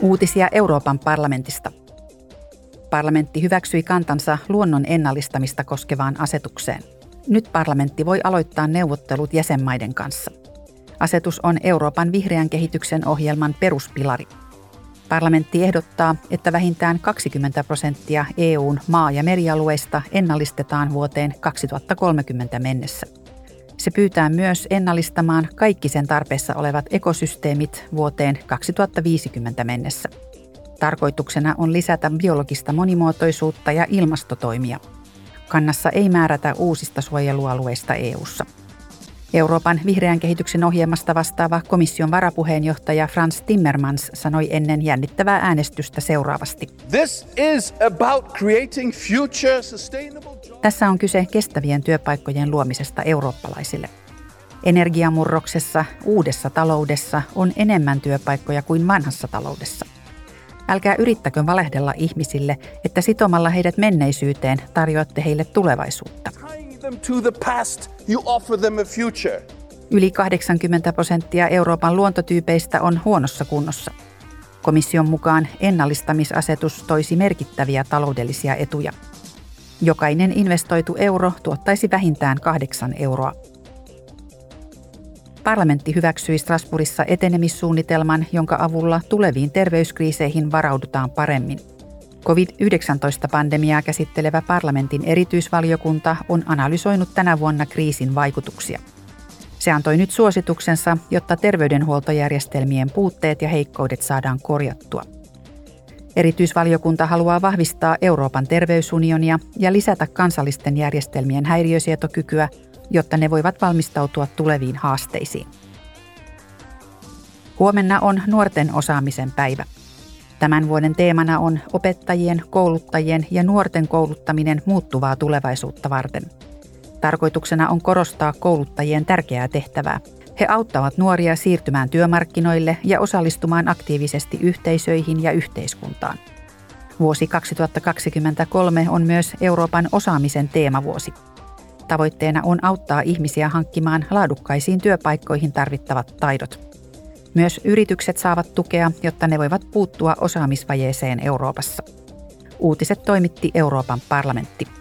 Uutisia Euroopan parlamentista. Parlamentti hyväksyi kantansa luonnon ennallistamista koskevaan asetukseen. Nyt parlamentti voi aloittaa neuvottelut jäsenmaiden kanssa. Asetus on Euroopan vihreän kehityksen ohjelman peruspilari. Parlamentti ehdottaa, että vähintään 20 prosenttia EUn maa- ja merialueista ennallistetaan vuoteen 2030 mennessä. Se pyytää myös ennallistamaan kaikki sen tarpeessa olevat ekosysteemit vuoteen 2050 mennessä. Tarkoituksena on lisätä biologista monimuotoisuutta ja ilmastotoimia. Kannassa ei määrätä uusista suojelualueista EU:ssa. Euroopan vihreän kehityksen ohjelmasta vastaava komission varapuheenjohtaja Franz Timmermans sanoi ennen jännittävää äänestystä seuraavasti. This is about creating future sustainable Tässä on kyse kestävien työpaikkojen luomisesta eurooppalaisille. Energiamurroksessa, uudessa taloudessa on enemmän työpaikkoja kuin vanhassa taloudessa. Älkää yrittäkö valehdella ihmisille, että sitomalla heidät menneisyyteen tarjoatte heille tulevaisuutta Yli 80 prosenttia Euroopan luontotyypeistä on huonossa kunnossa. Komission mukaan ennallistamisasetus toisi merkittäviä taloudellisia etuja. Jokainen investoitu euro tuottaisi vähintään kahdeksan euroa. Parlamentti hyväksyi Strasbourgissa etenemissuunnitelman, jonka avulla tuleviin terveyskriiseihin varaudutaan paremmin – COVID-19-pandemiaa käsittelevä parlamentin erityisvaliokunta on analysoinut tänä vuonna kriisin vaikutuksia. Se antoi nyt suosituksensa, jotta terveydenhuoltojärjestelmien puutteet ja heikkoudet saadaan korjattua. Erityisvaliokunta haluaa vahvistaa Euroopan terveysunionia ja lisätä kansallisten järjestelmien häiriösietokykyä, jotta ne voivat valmistautua tuleviin haasteisiin. Huomenna on nuorten osaamisen päivä. Tämän vuoden teemana on opettajien, kouluttajien ja nuorten kouluttaminen muuttuvaa tulevaisuutta varten. Tarkoituksena on korostaa kouluttajien tärkeää tehtävää. He auttavat nuoria siirtymään työmarkkinoille ja osallistumaan aktiivisesti yhteisöihin ja yhteiskuntaan. Vuosi 2023 on myös Euroopan osaamisen teemavuosi. Tavoitteena on auttaa ihmisiä hankkimaan laadukkaisiin työpaikkoihin tarvittavat taidot – myös yritykset saavat tukea, jotta ne voivat puuttua osaamisvajeeseen Euroopassa. Uutiset toimitti Euroopan parlamentti.